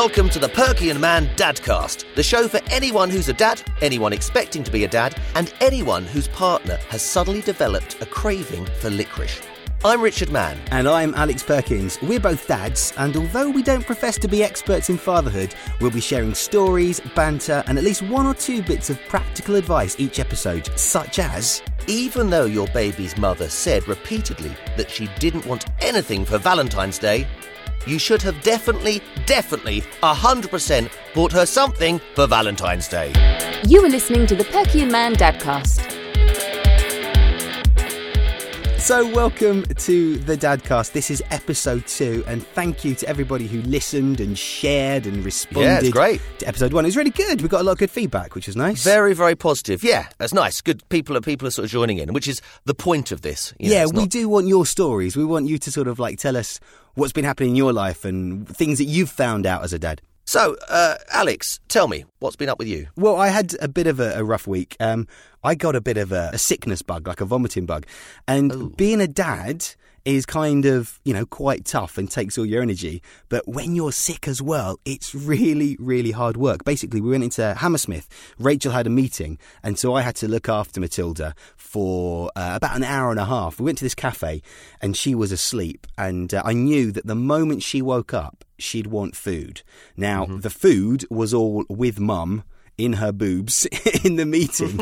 Welcome to the Perki and Mann Dadcast, the show for anyone who's a dad, anyone expecting to be a dad, and anyone whose partner has suddenly developed a craving for licorice. I'm Richard Mann. And I'm Alex Perkins. We're both dads, and although we don't profess to be experts in fatherhood, we'll be sharing stories, banter, and at least one or two bits of practical advice each episode, such as Even though your baby's mother said repeatedly that she didn't want anything for Valentine's Day, you should have definitely, definitely, 100% bought her something for Valentine's Day. You are listening to the Perki and Mann Dadcast. So, welcome to the Dadcast. This is episode two, and thank you to everybody who listened and shared and responded Yeah, it's great. to episode one. It was really good. We got a lot of good feedback, which is nice. Very, very positive. Yeah, that's nice. Good people are people are sort of joining in, which is the point of this. You know, yeah, we not- do want your stories. We want you to sort of like tell us what's been happening in your life and things that you've found out as a dad. So, uh, Alex, tell me what's been up with you. Well, I had a bit of a, a rough week. Um, I got a bit of a, a sickness bug, like a vomiting bug. And being a dad is kind of, you know, quite tough and takes all your energy. But when you're sick as well, it's really, really hard work. Basically, we went into Hammersmith. Rachel had a meeting, and so I had to look after Matilda for uh, about an hour and a half. We went to this cafe, and she was asleep. And uh, I knew that the moment she woke up, she'd want food. Now, the food was all with mum in her boobs in the meeting.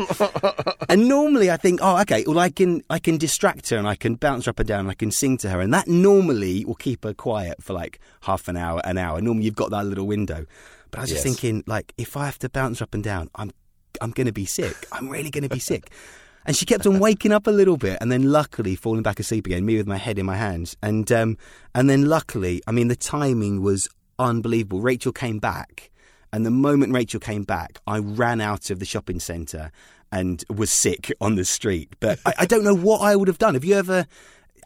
and normally I think, oh, okay, well I can I can distract her and I can bounce her up and down and I can sing to her and that normally will keep her quiet for like half an hour, an hour. Normally you've got that little window. But I was just thinking, like, if I have to bounce her up and down, I'm I'm gonna be sick. I'm really gonna be sick. And she kept on waking up a little bit, and then luckily falling back asleep again. Me with my head in my hands, and um, and then luckily, I mean, the timing was unbelievable. Rachel came back, and the moment Rachel came back, I ran out of the shopping centre and was sick on the street. But I, I don't know what I would have done. Have you ever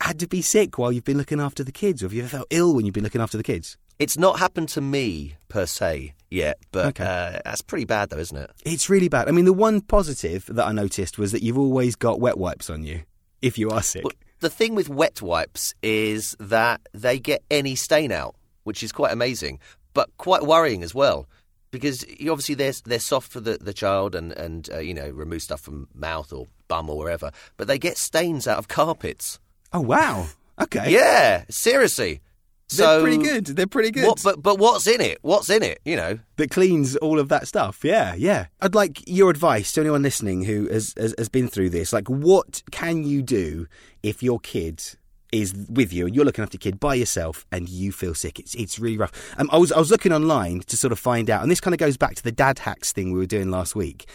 had to be sick while you've been looking after the kids, or have you ever felt ill when you've been looking after the kids? It's not happened to me per se yet, but Okay. uh, that's pretty bad, though, isn't it? It's really bad. I mean, the one positive that I noticed was that you've always got wet wipes on you if you are sick. Well, the thing with wet wipes is that they get any stain out, which is quite amazing, but quite worrying as well. Because obviously they're they're soft for the, the child and and uh, you know remove stuff from mouth or bum or wherever, but they get stains out of carpets. Oh wow! Okay, Yeah, seriously. they're so pretty good. They're pretty good. What, but but what's in it? What's in it? You know. that cleans all of that stuff. Yeah, yeah. I'd like your advice to anyone listening who has, has, has been through this. Like, what can you do if your kid is with you and you're looking after your kid by yourself and you feel sick? It's it's really rough. Um, I was I was looking online to sort of find out, and this kind of goes back to the dad hacks thing we were doing last week.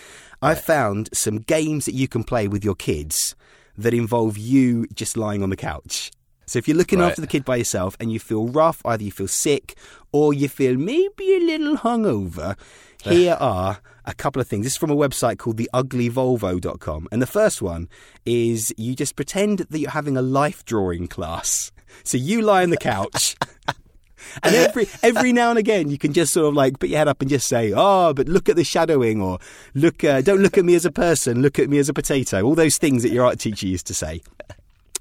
I found some games that you can play with your kids that involve you just lying on the couch. So if you're looking Right. after the kid by yourself and you feel rough, either you feel sick or you feel maybe a little hungover, here are a couple of things. This is from a website called theuglyvolvo.com. And the first one is you just pretend that you're having a life drawing class. So you lie on the couch. And every every now and again, you can just sort of like put your head up and just say, "Oh, but look at the shadowing," or "Look, uh, don't look at me as a person, look at me as a potato." All those things that your art teacher used to say.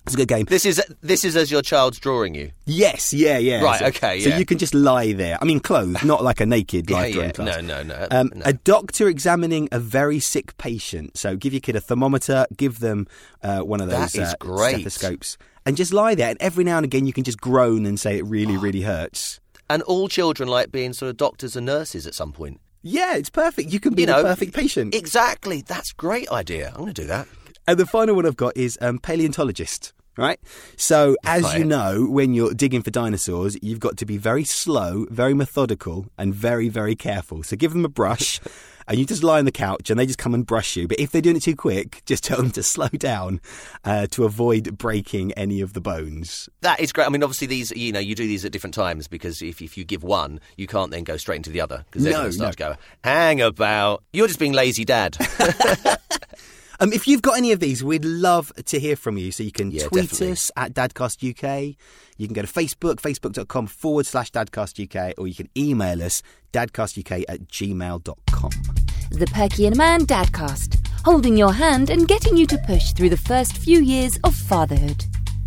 It's a good game. This is this is as your child's drawing you. Yes, yeah, yeah. Right, So, okay, So you can just lie there. I mean, clothed, not like a naked Yeah, life drawing yeah. class. No, no, no, Um, no. A doctor examining a very sick patient. So give your kid a thermometer, give them uh, one of those is uh, great. stethoscopes, and just lie there. And every now and again, you can just groan and say it really, really hurts. And all children like being sort of doctors and nurses at some point. Yeah, it's perfect. You can be You know, the perfect patient. Exactly. That's a great idea. I'm going to do that. And the final one I've got is um, paleontologist. Right? So, as you know, when you're digging for dinosaurs, you've got to be very slow, very methodical, and very, very careful. So, give them a brush, and you just lie on the couch, and they just come and brush you. But if they're doing it too quick, just tell them to slow down uh, to avoid breaking any of the bones. That is great. I mean, obviously, these you know you do these at different times because if, if you give one, you can't then go straight into the other because they're No, going to start no. to go hang about. You're just being lazy, dad. Um, if you've got any of these, we'd love to hear from you. So you can Yeah, tweet definitely. us at Dadcast UK. You can go to Facebook, facebook.com forward slash Dadcast UK, or you can email us, dadcastuk at gmail.com. The Perki and Mann Dadcast, holding your hand and getting you to push through the first few years of fatherhood.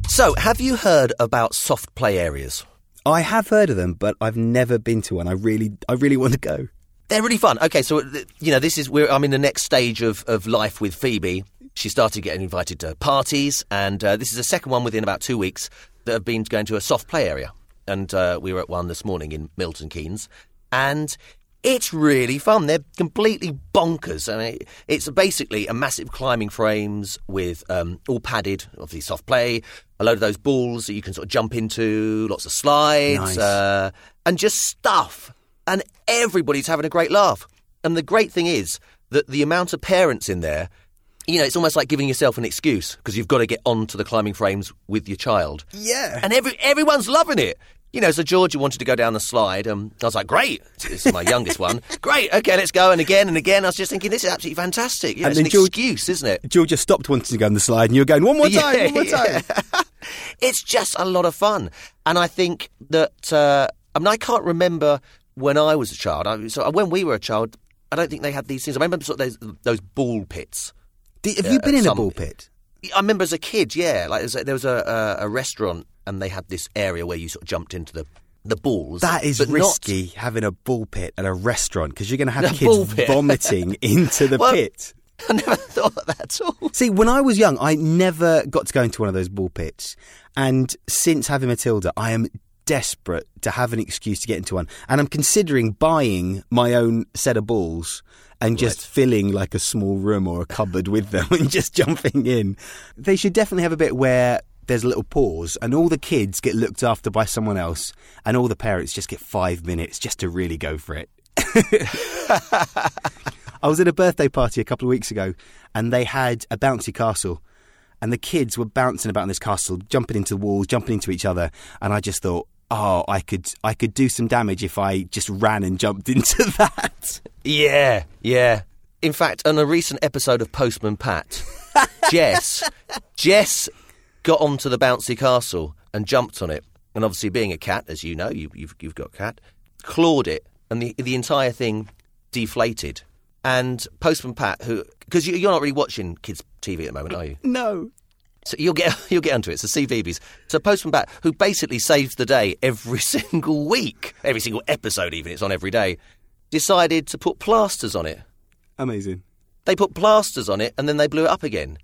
so, have you heard about soft play areas? I have heard of them, but I've never been to one. I really, I really want to go. They're really fun. Okay, so you know, this is where I'm in the next stage of, of life with Phoebe. She started getting invited to parties, and uh, this is the second one within about two weeks that have been going to a soft play area. And uh, we were at one this morning in Milton Keynes, and it's really fun. They're completely bonkers. I mean, it's basically a massive climbing frames with um, all padded, obviously soft play, a load of those balls that you can sort of jump into, lots of slides, Nice. uh, and just stuff. And everybody's having a great laugh. And the great thing is that the amount of parents in there, you know, it's almost like giving yourself an excuse because you've got to get onto the climbing frames with your child. Yeah. And every everyone's loving it. You know, so Georgia wanted to go down the slide. Um, I was like, great. This is my youngest one. Great. Okay, let's go. And again and again. I was just thinking, this is absolutely fantastic. You know, And it's an then George- excuse, isn't it? Georgia stopped wanting to go on the slide, and you were going one more time, Yeah, one more time. yeah. it's just a lot of fun. And I think that, uh, I mean, I can't remember when I was a child. I, so when we were a child, I don't think they had these things. I remember sort of those, those ball pits. Did- have Yeah, you been in a some- ball pit? I remember as a kid, yeah, like there was a, there was a, a, a restaurant and they had this area where you sort of jumped into the the balls. That is but not- risky having a ball pit at a restaurant because you're going to have A kids vomiting into the Well- pit. I never thought of that at all. See, when I was young, I never got to go into one of those ball pits. And since having Matilda, I am desperate to have an excuse to get into one. And I'm considering buying my own set of balls and just filling like a small room or a cupboard with them and just jumping in. They should definitely have a bit where there's a little pause and all the kids get looked after by someone else and all the parents just get five minutes just to really go for it. I was at a birthday party a couple of weeks ago and they had a bouncy castle and the kids were bouncing about in this castle, jumping into the walls, jumping into each other, and I just thought, oh, I could I could do some damage if I just ran and jumped into that. Yeah, yeah. In fact, on a recent episode of Postman Pat, Jess, Jess got onto the bouncy castle and jumped on it. And obviously, being a cat, as you know, you, you've you've got a cat, clawed it, and the the entire thing deflated. And Postman Pat, who because you, you're not really watching kids TV at the moment, are you? No. So you'll get you'll get onto it. So CBeebies. So Postman Pat, who basically saves the day every single week, every single episode, even it's on every day, decided to put plasters on it. Amazing. They put plasters on it and then they blew it up again.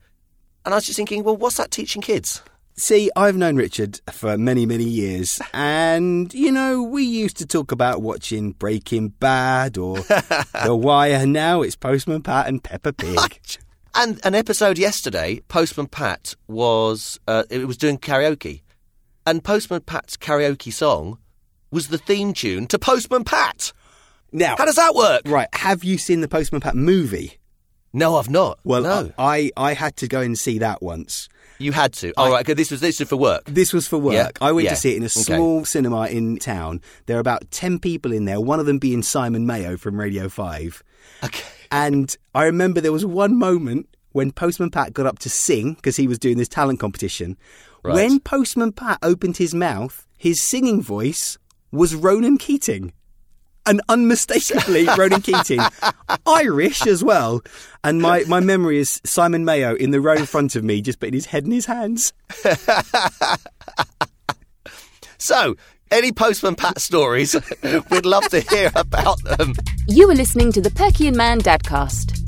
And I was just thinking, well, what's that teaching kids? See, I've known Richard for many, many years, and you know, we used to talk about watching Breaking Bad or The Wire. Now it's Postman Pat and Peppa Pig. And an episode yesterday, Postman Pat was uh, it was doing karaoke, and Postman Pat's karaoke song was the theme tune to Postman Pat. Now, How does that work? right? Have you seen the Postman Pat movie? No, I've not. Well, no, I I had to go and see that once. you had to. All right, okay, this was this was for work. This was for work. Yeah, I went yeah, to see it in a okay. small cinema in town. There are about 10 people in there, one of them being Simon Mayo from Radio 5. Okay. And I remember there was one moment when Postman Pat got up to sing because he was doing this talent competition. Right. When Postman Pat opened his mouth, his singing voice was Ronan Keating. And unmistakably Ronan Keating, Irish as well. And my, my memory is Simon Mayo in the row in front of me, just putting his head in his hands. So, any Postman Pat stories? We'd love to hear about them. You are listening to the Perki and Mann Dadcast.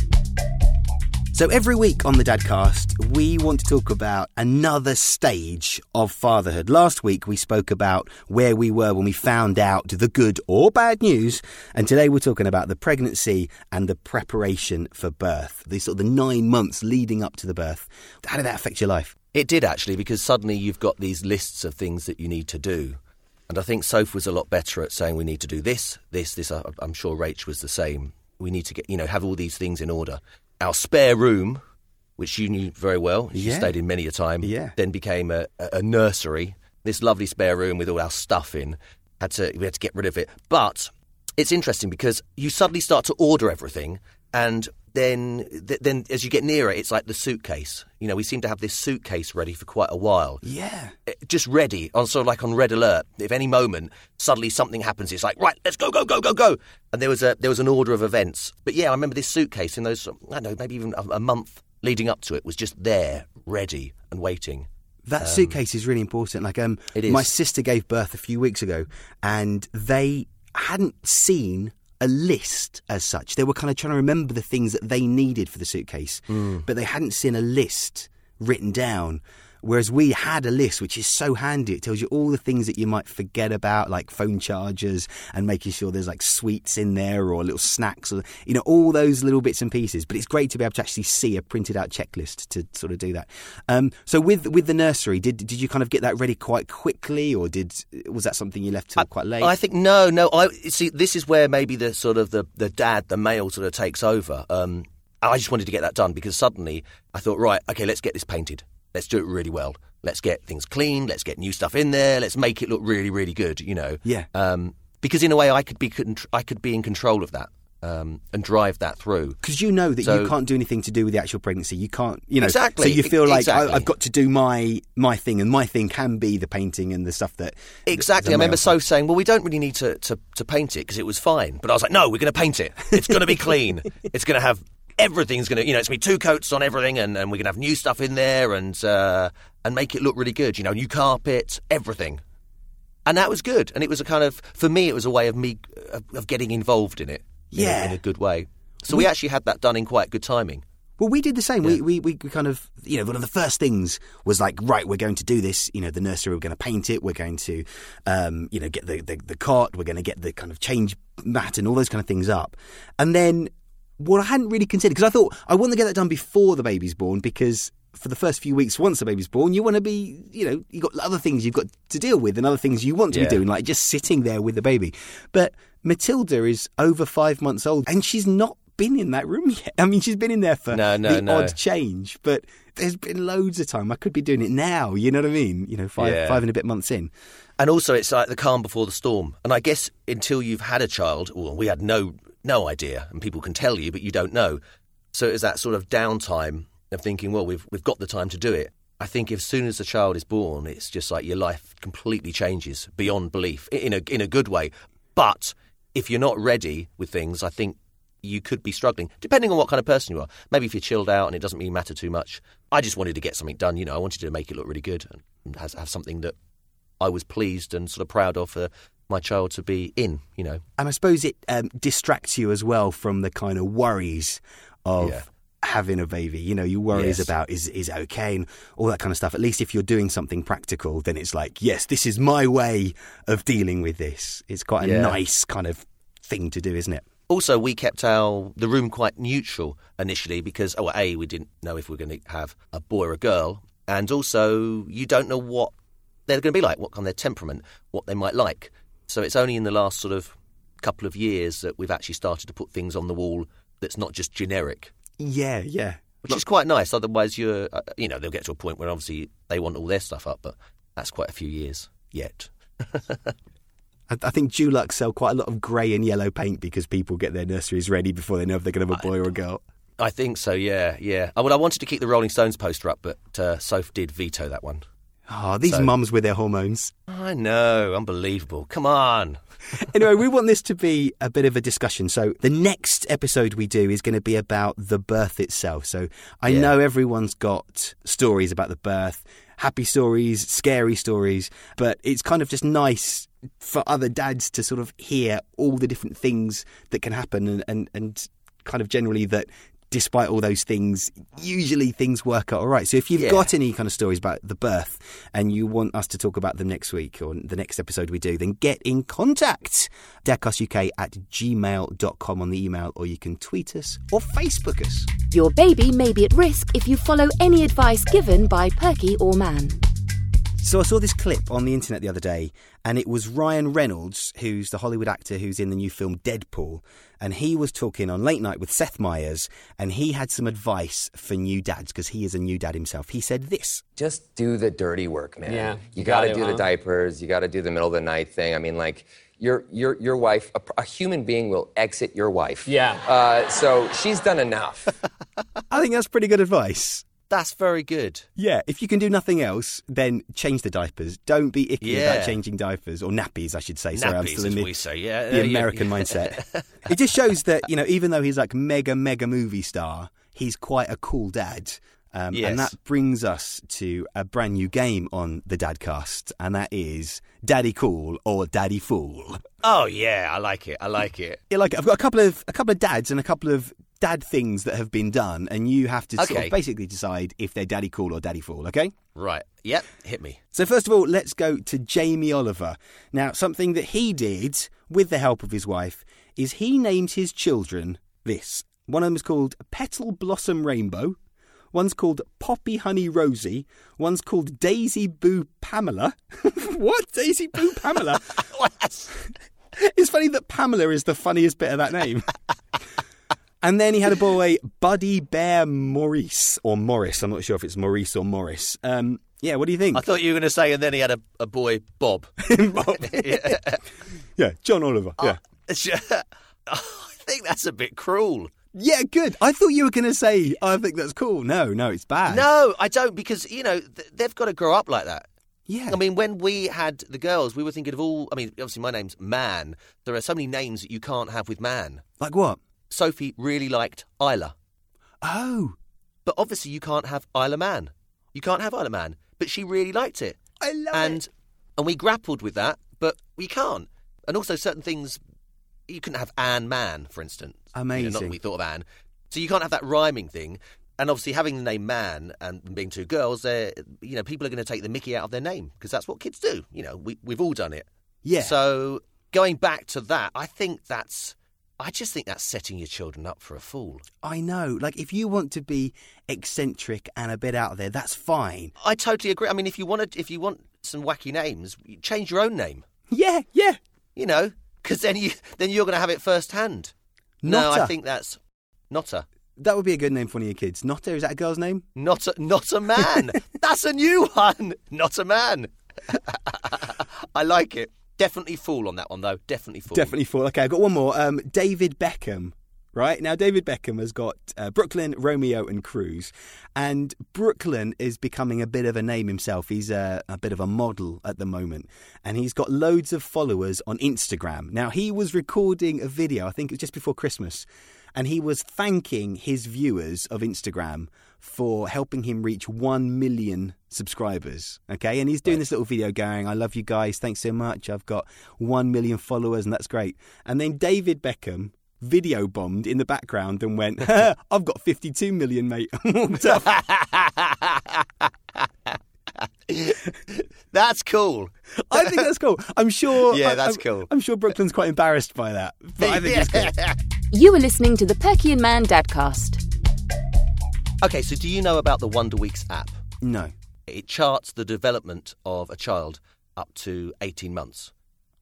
So every week on the Dadcast, we want to talk about another stage of fatherhood. Last week we spoke about where we were when we found out the good or bad news, and today we're talking about the pregnancy and the preparation for birth. The sort of the nine months leading up to the birth. How did that affect your life? It did actually, because suddenly you've got these lists of things that you need to do. And I think Soph was a lot better at saying we need to do this, this, this. I- I'm sure Rach was the same. We need to get, you know, have all these things in order. Our spare room, which you knew very well, you Yeah. stayed in many a time, Yeah. then became a a nursery. This lovely spare room with all our stuff in. Had to, we had to get rid of it. But it's interesting because you suddenly start to order everything, and then, th- then as you get nearer, it's like the suitcase. You know, we seem to have this suitcase ready for quite a while Yeah. eh, just ready on sort of like on red alert. If any moment suddenly something happens, it's like right, let's go, go, go, go, go. And there was a there was an order of events. But yeah, I remember this suitcase in those I don't know maybe even a, a month leading up to it was just there, ready and waiting. That suitcase is really important. Like, um, It is. my sister gave birth a few weeks ago, and they hadn't seen a list as such. They were kind of trying to remember the things that they needed for the suitcase, Hmm. but they hadn't seen a list written down. Whereas we had a list, which is so handy. It tells you all the things that you might forget about, like phone chargers and making sure there's like sweets in there or little snacks or, you know, all those little bits and pieces. But it's great to be able to actually see a printed out checklist to sort of do that. Um, so with with the nursery, did did you kind of get that ready quite quickly or did was that something you left till quite late? I think no, no. I see. This is where maybe the sort of the the dad, the male, sort of takes over. Um, I just wanted to get that done because suddenly I thought, right, okay, let's get this painted. Let's do it really well. Let's get things clean. Let's get new stuff in there. Let's make it look really, really good. You know. Yeah. Um, because in a way, I could be I could be in control of that um, and drive that through. because you know that you can't do anything to do with the actual pregnancy. You can't, you know. Exactly, So you feel like exactly. I, I've got to do my my thing, and my thing can be the painting and the stuff that Exactly. I remember Soph saying, well, we don't really need to, to, to paint it because it was fine. But I was like, no, we're going to paint it. It's going to be clean. it's going to have everything's going to, you know, it's going to be two coats on everything and, and we're going to have new stuff in there and, uh, and make it look really good. You know, new carpet, everything. And that was good. And it was a kind of, for me, it was a way of me, of, of getting involved in it. in a- Yeah. In a good way. So we actually had that done in quite good timing. Well, we did the same. We, we we kind of you know one of the first things was like right, we're going to do this. You know, the nursery, we're going to paint it. We're going to um, you know get the, the the cot. We're going to get the kind of change mat and all those kind of things up. And then what I hadn't really considered because I thought I want to get that done before the baby's born because. For the first few weeks, once the baby's born, you want to be, you know, you've got other things you've got to deal with and other things you want to be doing, like just sitting there with the baby. But Matilda is over five months old and she's not been in that room yet. I mean, she's been in there for No, no, the no. odd change, but there's been loads of time. I could be doing it now. You know what I mean? You know, five Yeah. five and a bit months in. And also, it's like the calm before the storm. And I guess until you've had a child, well, we had no no idea, and people can tell you, but you don't know. So it's that sort of downtime of thinking, well, we've we've got the time to do it. I think as soon as the child is born, it's just like your life completely changes beyond belief in a in a good way. But if you're not ready with things, I think you could be struggling, depending on what kind of person you are. Maybe if you're chilled out and it doesn't really matter too much. I just wanted to get something done. You know, I wanted to make it look really good and have, have something that I was pleased and sort of proud of for my child to be in, you know. And I suppose it um, distracts you as well from the kind of worries of Yeah. having a baby. You know, your worries Yes. about is is it okay and all that kind of stuff. At least if you're doing something practical, then it's like, yes, this is my way of dealing with this. It's quite a Yeah. nice kind of thing to do, isn't it? Also, we kept our the room quite neutral initially because, oh, well, a we didn't know if we were going to have a boy or a girl, and also you don't know what they're going to be like, what kind of their temperament, what they might like. So it's only in the last sort of couple of years that we've actually started to put things on the wall that's not just generic. Yeah, yeah. which is quite nice. Otherwise, you're, uh, you know, they'll get to a point where obviously they want all their stuff up, but that's quite a few years yet. I, think Dulux sell quite a lot of grey and yellow paint because people get their nurseries ready before they know if they're going to have a boy or a girl. I think so. Yeah, yeah. Oh, well, I wanted to keep the Rolling Stones poster up, but uh, Soph did veto that one. Oh, these So- mums with their hormones. I know, unbelievable. Come on. anyway, we want this to be a bit of a discussion. So the next episode we do is going to be about the birth itself. So I Yeah. know everyone's got stories about the birth, happy stories, scary stories, but it's kind of just nice for other dads to sort of hear all the different things that can happen and, and, and kind of generally that despite all those things, usually things work out all right. So if you've Yeah. got any kind of stories about the birth and you want us to talk about them next week or the next episode we do, then get in contact. dadcastuk at gmail.com on the email, or you can tweet us or Facebook us. Your baby may be at risk if you follow any advice given by Perki or Mann. So I saw this clip on the internet the other day, and it was Ryan Reynolds, who's the Hollywood actor who's in the new film Deadpool, and he was talking on Late Night with Seth Meyers, and he had some advice for new dads because he is a new dad himself. He said this. just do the dirty work, man. Yeah, you you got to gotta, do huh? the diapers. You got to do the middle of the night thing. I mean, like your your your wife, a, a human being will exit your wife. Yeah. Uh, so she's done enough. I think that's pretty good advice. That's very good. Yeah, if you can do nothing else, then change the diapers. Don't be icky Yeah. about changing diapers or nappies, I should say. Sorry, I'm Nappies, still in the, we say, yeah. the Uh, American mindset. it just shows that you know, even though he's like mega mega movie star, he's quite a cool dad. Um, Yes. And that brings us to a brand new game on the Dadcast, and that is Daddy Cool or Daddy Fool. Oh yeah, I like it. I like it. Yeah, like it. I've got a couple of a couple of dads and a couple of dad things that have been done, and you have to sort of basically decide if they're Daddy Cool or Daddy Fool. Okay. Right. Yep. Hit me. So first of all, let's go to Jamie Oliver. Now, something that he did with the help of his wife is he named his children this. One of them is called Petal Blossom Rainbow. One's called Poppy Honey Rosie. One's called Daisy Boo Pamela. what? Daisy Boo Pamela? it's funny that Pamela is the funniest bit of that name. And then he had a boy, Buddy Bear Maurice, or Morris. I'm not sure if it's Maurice or Morris. Um, yeah, what do you think? I thought you were going to say, and then he had a, a boy, Bob. Bob. yeah, John Oliver. Yeah. I think that's a bit cruel. Yeah, good. I thought you were going to say, I think that's cool. No, no, it's bad. No, I don't, because you know th- they've got to grow up like that. Yeah. I mean, when we had the girls, we were thinking of all. I mean, obviously, my name's Mann. There are so many names that you can't have with Mann. like what? Sophie really liked Isla, Oh, but obviously, you can't have Isla Mann. You can't have Isla Mann, but she really liked it. I love and it. and we grappled with that, but we can't. And also, certain things you couldn't have Anne Mann, for instance. You know, not Amazing. we thought of Anne, so you can't have that rhyming thing. And obviously, having the name Mann and being two girls, they're you know people are going to take the Mickey out of their name because that's what kids do. You know, we we've all done it. Yeah. So going back to that, I think that's. I just think that's setting your children up for a fool. I know. Like, if you want to be eccentric and a bit out there, that's fine. I totally agree. I mean, if you want to, if you want some wacky names, change your own name. Yeah, yeah. You know, because then you then you're going to have it firsthand. No, I think that's not a That would be a good name for one of your kids. Notta, is that a girl's name? not a not a man. that's a new one. Not a man. I like it. Definitely fool on that one though. Definitely fool. Definitely four. Okay, I've got one more. Um, David Beckham. Right now, David Beckham has got uh, Brooklyn, Romeo, and Cruz, and Brooklyn is becoming a bit of a name himself. He's a, a bit of a model at the moment, and he's got loads of followers on Instagram. Now, he was recording a video, I think it was just before Christmas, and he was thanking his viewers of Instagram for helping him reach 1 million subscribers. Okay, and he's doing this little video going, I love you guys, thanks so much. I've got 1 million followers, and that's great. And then David Beckham video bombed in the background and went, I've got 52 million, mate. and walked off. That's cool. I think that's cool. I'm sure. Yeah, that's I'm- cool. I'm sure Brooklyn's quite embarrassed by that. But I think it's cool. You are listening to the Perki and Mann Dadcast. Okay, so do you know about the Wonder Weeks app? No. It charts the development of a child up to 18 months.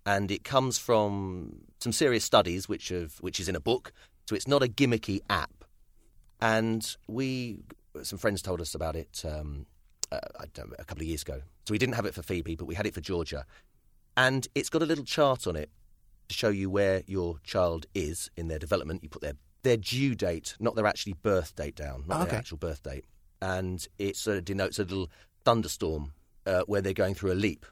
And it comes from some serious studies, which, have, which is in a book. So it's not a gimmicky app. And we, some friends told us about it um, uh, I don't know, a couple of years ago. So we didn't have it for Phoebe, but we had it for Georgia. And it's got a little chart on it to show you where your child is in their development. You put their, their due date, not their actually birth date down, not Okay. their actual birth date. And it sort of denotes a little thunderstorm uh, where they're going through a leap.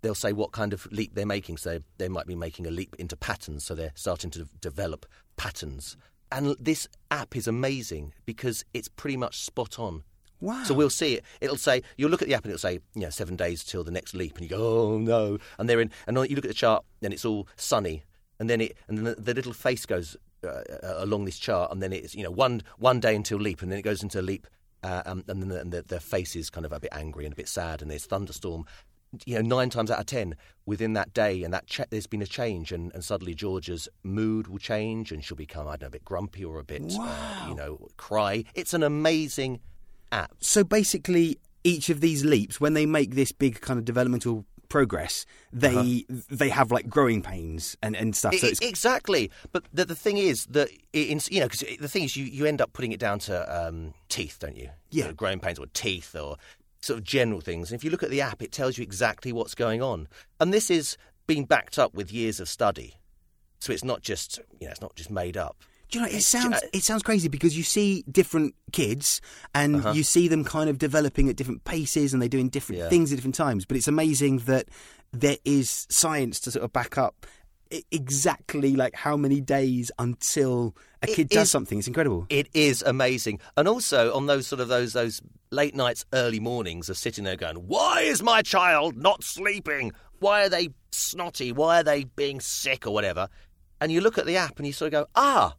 They'll say what kind of leap they're making. So they might be making a leap into patterns. So they're starting to develop patterns. And this app is amazing because it's pretty much spot on. Wow. So we'll see it. It'll say you'll look at the app and it'll say you know seven days till the next leap, and you go oh no, and they're in. And you look at the chart and it's all sunny, and then it and then the, the little face goes uh, uh, along this chart, and then it's you know one one day until leap, and then it goes into leap, uh, um, and then the, and the, their face is kind of a bit angry and a bit sad, and there's thunderstorm. You know, nine times out of ten, within that day, and that cha- there's been a change, and, and suddenly Georgia's mood will change, and she'll become I don't know a bit grumpy or a bit uh, you know cry. It's an amazing app. So basically, each of these leaps, when they make this big kind of developmental progress, they they have like growing pains and, and stuff. So exactly, but the, the thing is that you know, because the thing is, you, you end up putting it down to um, teeth, don't you? Yeah. You know, growing pains or teeth or sort of general things. And if you look at the app, it tells you exactly what's going on, and this is being backed up with years of study. So it's not just you know, it's not just made up. Do you know, it sounds it sounds crazy because you see different kids and Uh-huh. you see them kind of developing at different paces and they're doing different Yeah. things at different times. But it's amazing that there is science to sort of back up exactly like how many days until a It kid does is- something. It's incredible. It is amazing, and also on those sort of those those late nights, early mornings of sitting there going, "Why is my child not sleeping? Why are they snotty? Why are they being sick or whatever?" And you look at the app and you sort of go, "Ah,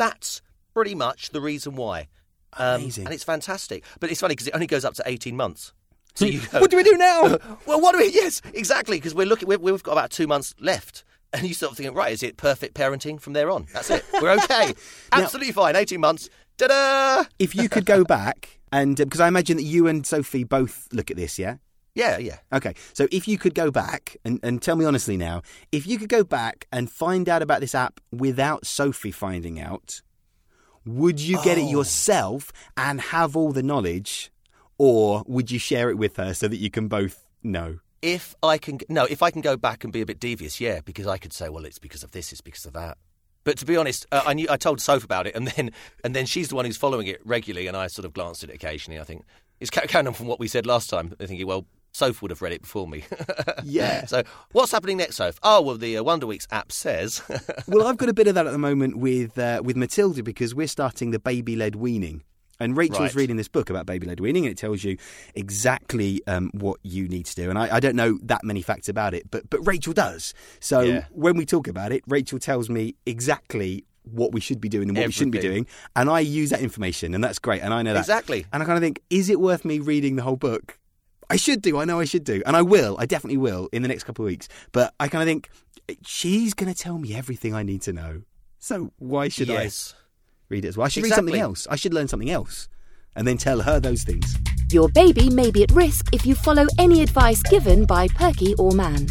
that's pretty much the reason why." Um, Amazing. and it's fantastic, but it's funny because it only goes up to eighteen months. So you go, what do we do now? well, what do we? Yes, exactly, because we're looking. We've, we've got about two months left, and you start thinking, right? Is it perfect parenting from there on? That's it. We're okay. Absolutely fine. Eighteen months. Ta-da! if you could go back and because I imagine that you and Sophie both look at this, yeah. Yeah, yeah. Okay, so if you could go back and, and tell me honestly now, if you could go back and find out about this app without Sophie finding out, would you get it Oh. yourself and have all the knowledge, or would you share it with her so that you can both know? If I can, no, if I can go back and be a bit devious, yeah, because I could say, well, it's because of this, it's because of that. But to be honest, uh, I knew I told Soph about it, and then and then she's the one who's following it regularly, and I sort of glanced at it occasionally. I think it's ca- carrying on from what we said last time. I thinking, well, Soph would have read it before me. Yeah. so what's happening next, Soph? Oh, well, the uh, Wonder Weeks app says. well, I've got a bit of that at the moment with uh, with Matilda because we're starting the baby led weaning. And Rachel's Right. reading this book about baby led weaning, and it tells you exactly um, what you need to do. And I, I don't know that many facts about it, but but Rachel does. So Yeah. when we talk about it, Rachel tells me exactly what we should be doing and what we shouldn't be doing, and I use that information, and that's great. And I know that Exactly. And I kind of think, is it worth me reading the whole book? I should do. I know I should do, and I will. I definitely will in the next couple of weeks. But I kind of think she's going to tell me everything I need to know. So why should yes. I read it as well? I should read something else. I should learn something else, and then tell her those things. Your baby may be at risk if you follow any advice given by Perki or Mann.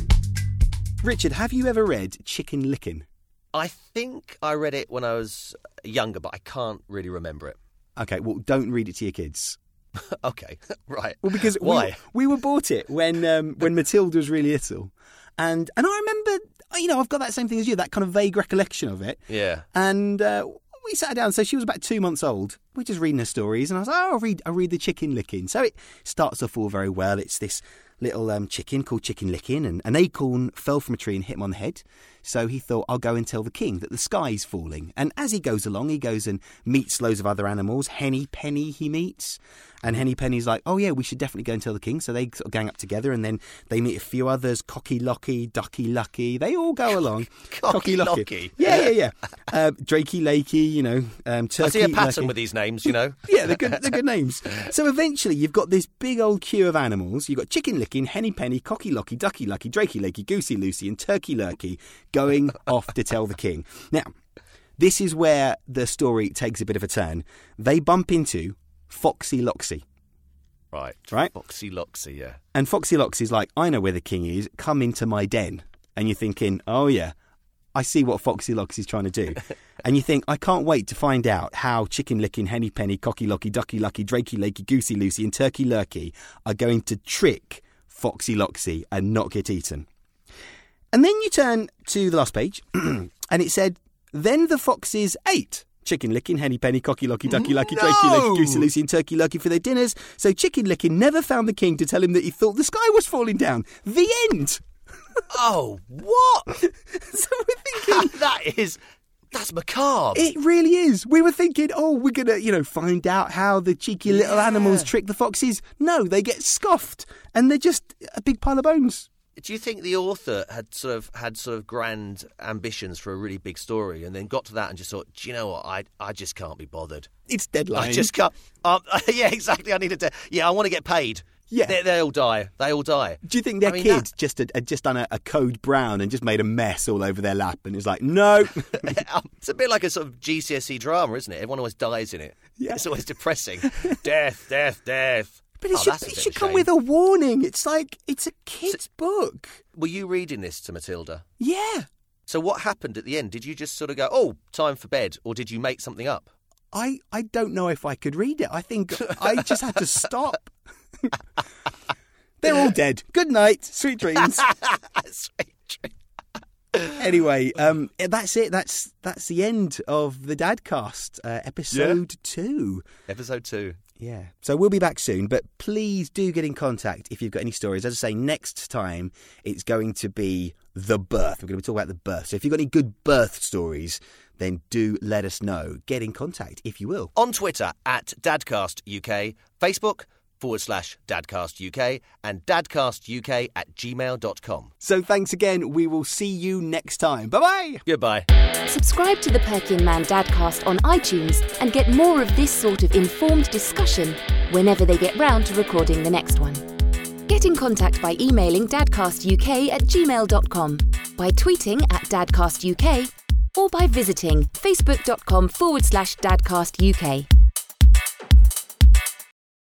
Richard, have you ever read Chicken Lickin'? I think I read it when I was younger, but I can't really remember it. Okay, well, don't read it to your kids. okay, right. Well, because why? we, we were bought it when um, when Matilda was really little, and and I remember, you know, I've got that same thing as you, that kind of vague recollection of it. Yeah. And uh, we sat down. So she was about two months old. We're just reading her stories, and I was like, "Oh, I'll read, I'll read the chicken licking." So it starts off all very well. It's this little um, chicken called Chicken Licking, and an acorn fell from a tree and hit him on the head. So he thought, "I'll go and tell the king that the sky's falling." And as he goes along, he goes and meets loads of other animals. Henny Penny he meets, and Henny Penny's like, "Oh yeah, we should definitely go and tell the king." So they sort of gang up together, and then they meet a few others: Cocky Locky, Ducky Lucky. They all go along. Cocky Locky. Yeah, yeah, yeah. Uh, Drakey Lakey, you know, um, Turkey. I see a pattern Lucky. with these names, you know. Yeah, they're good. They're good names. So eventually, you've got this big old queue of animals. You've got Chicken Licking, Henny Penny, Cocky Locky, Ducky Lucky, Drakey Lakey, Goosey Loosey, and Turkey Lurkey going off to tell the king. Now, this is where the story takes a bit of a turn. They bump into Foxy Loxy. Right. Right. Foxy Loxy, yeah. And Foxy Loxy's like, I know where the king is. Come into my den. And you're thinking, oh, yeah, I see what Foxy Loxy's trying to do. and you think, I can't wait to find out how Chicken Licking, Henny Penny, Cocky Locky, Ducky Lucky, Drakey Lakey, Goosey Loosey, and Turkey Lurkey are going to trick Foxy Loxy and not get eaten. And then you turn to the last page, and it said, Then the foxes ate. Chicken licking, henny penny, cocky locky, ducky lucky, drakey lucky, goosey loosey, and turkey lucky for their dinners. So chicken licking never found the king to tell him that he thought the sky was falling down. The end. Oh, what? so we're thinking, that is. That's macabre. it really is. We were thinking, oh, we're gonna, you know, find out how the cheeky little Yeah. animals trick the foxes. No, they get scoffed, and they're just a big pile of bones. Do you think the author had sort of had sort of grand ambitions for a really big story, and then got to that and just thought, do you know what? I I just can't be bothered. It's deadline. I just can't. Um, yeah, exactly. I need to. Yeah, I want to get paid. Yeah. they, they all die. They all die. Do you think their I mean, kid that- just had, just done a, a code brown and just made a mess all over their lap and it's like, no, it's a bit like a sort of GCSE drama, isn't it? Everyone always dies in it. Yeah. It's always depressing. death, death, death. But it Oh, should, it should come shame. with a warning. It's like it's a kid's book. Were you reading this to Matilda? Yeah, So what happened at the end? Did you just sort of go, "Oh, time for bed," or did you make something up? I I don't know if I could read it. I think I just had to stop. They're all dead. Good night, sweet dreams. Sweet dream. Anyway, um, that's it. That's that's the end of the Dadcast uh, episode two. Episode two. Yeah. So we'll be back soon, but please do get in contact if you've got any stories. As I say, next time it's going to be the birth. We're going to be talking about the birth. So if you've got any good birth stories, then do let us know. Get in contact, if you will. On Twitter at DadcastUK, Facebook forward slash dadcastuk and dadcastuk at gmail.com. So thanks again. We will see you next time. Bye bye. Goodbye. Subscribe to the Perki and Mann Dadcast on iTunes and get more of this sort of informed discussion whenever they get round to recording the next one. Get in contact by emailing dadcastuk at gmail.com, by tweeting at dadcastuk, or by visiting facebook.com forward slash dadcastuk.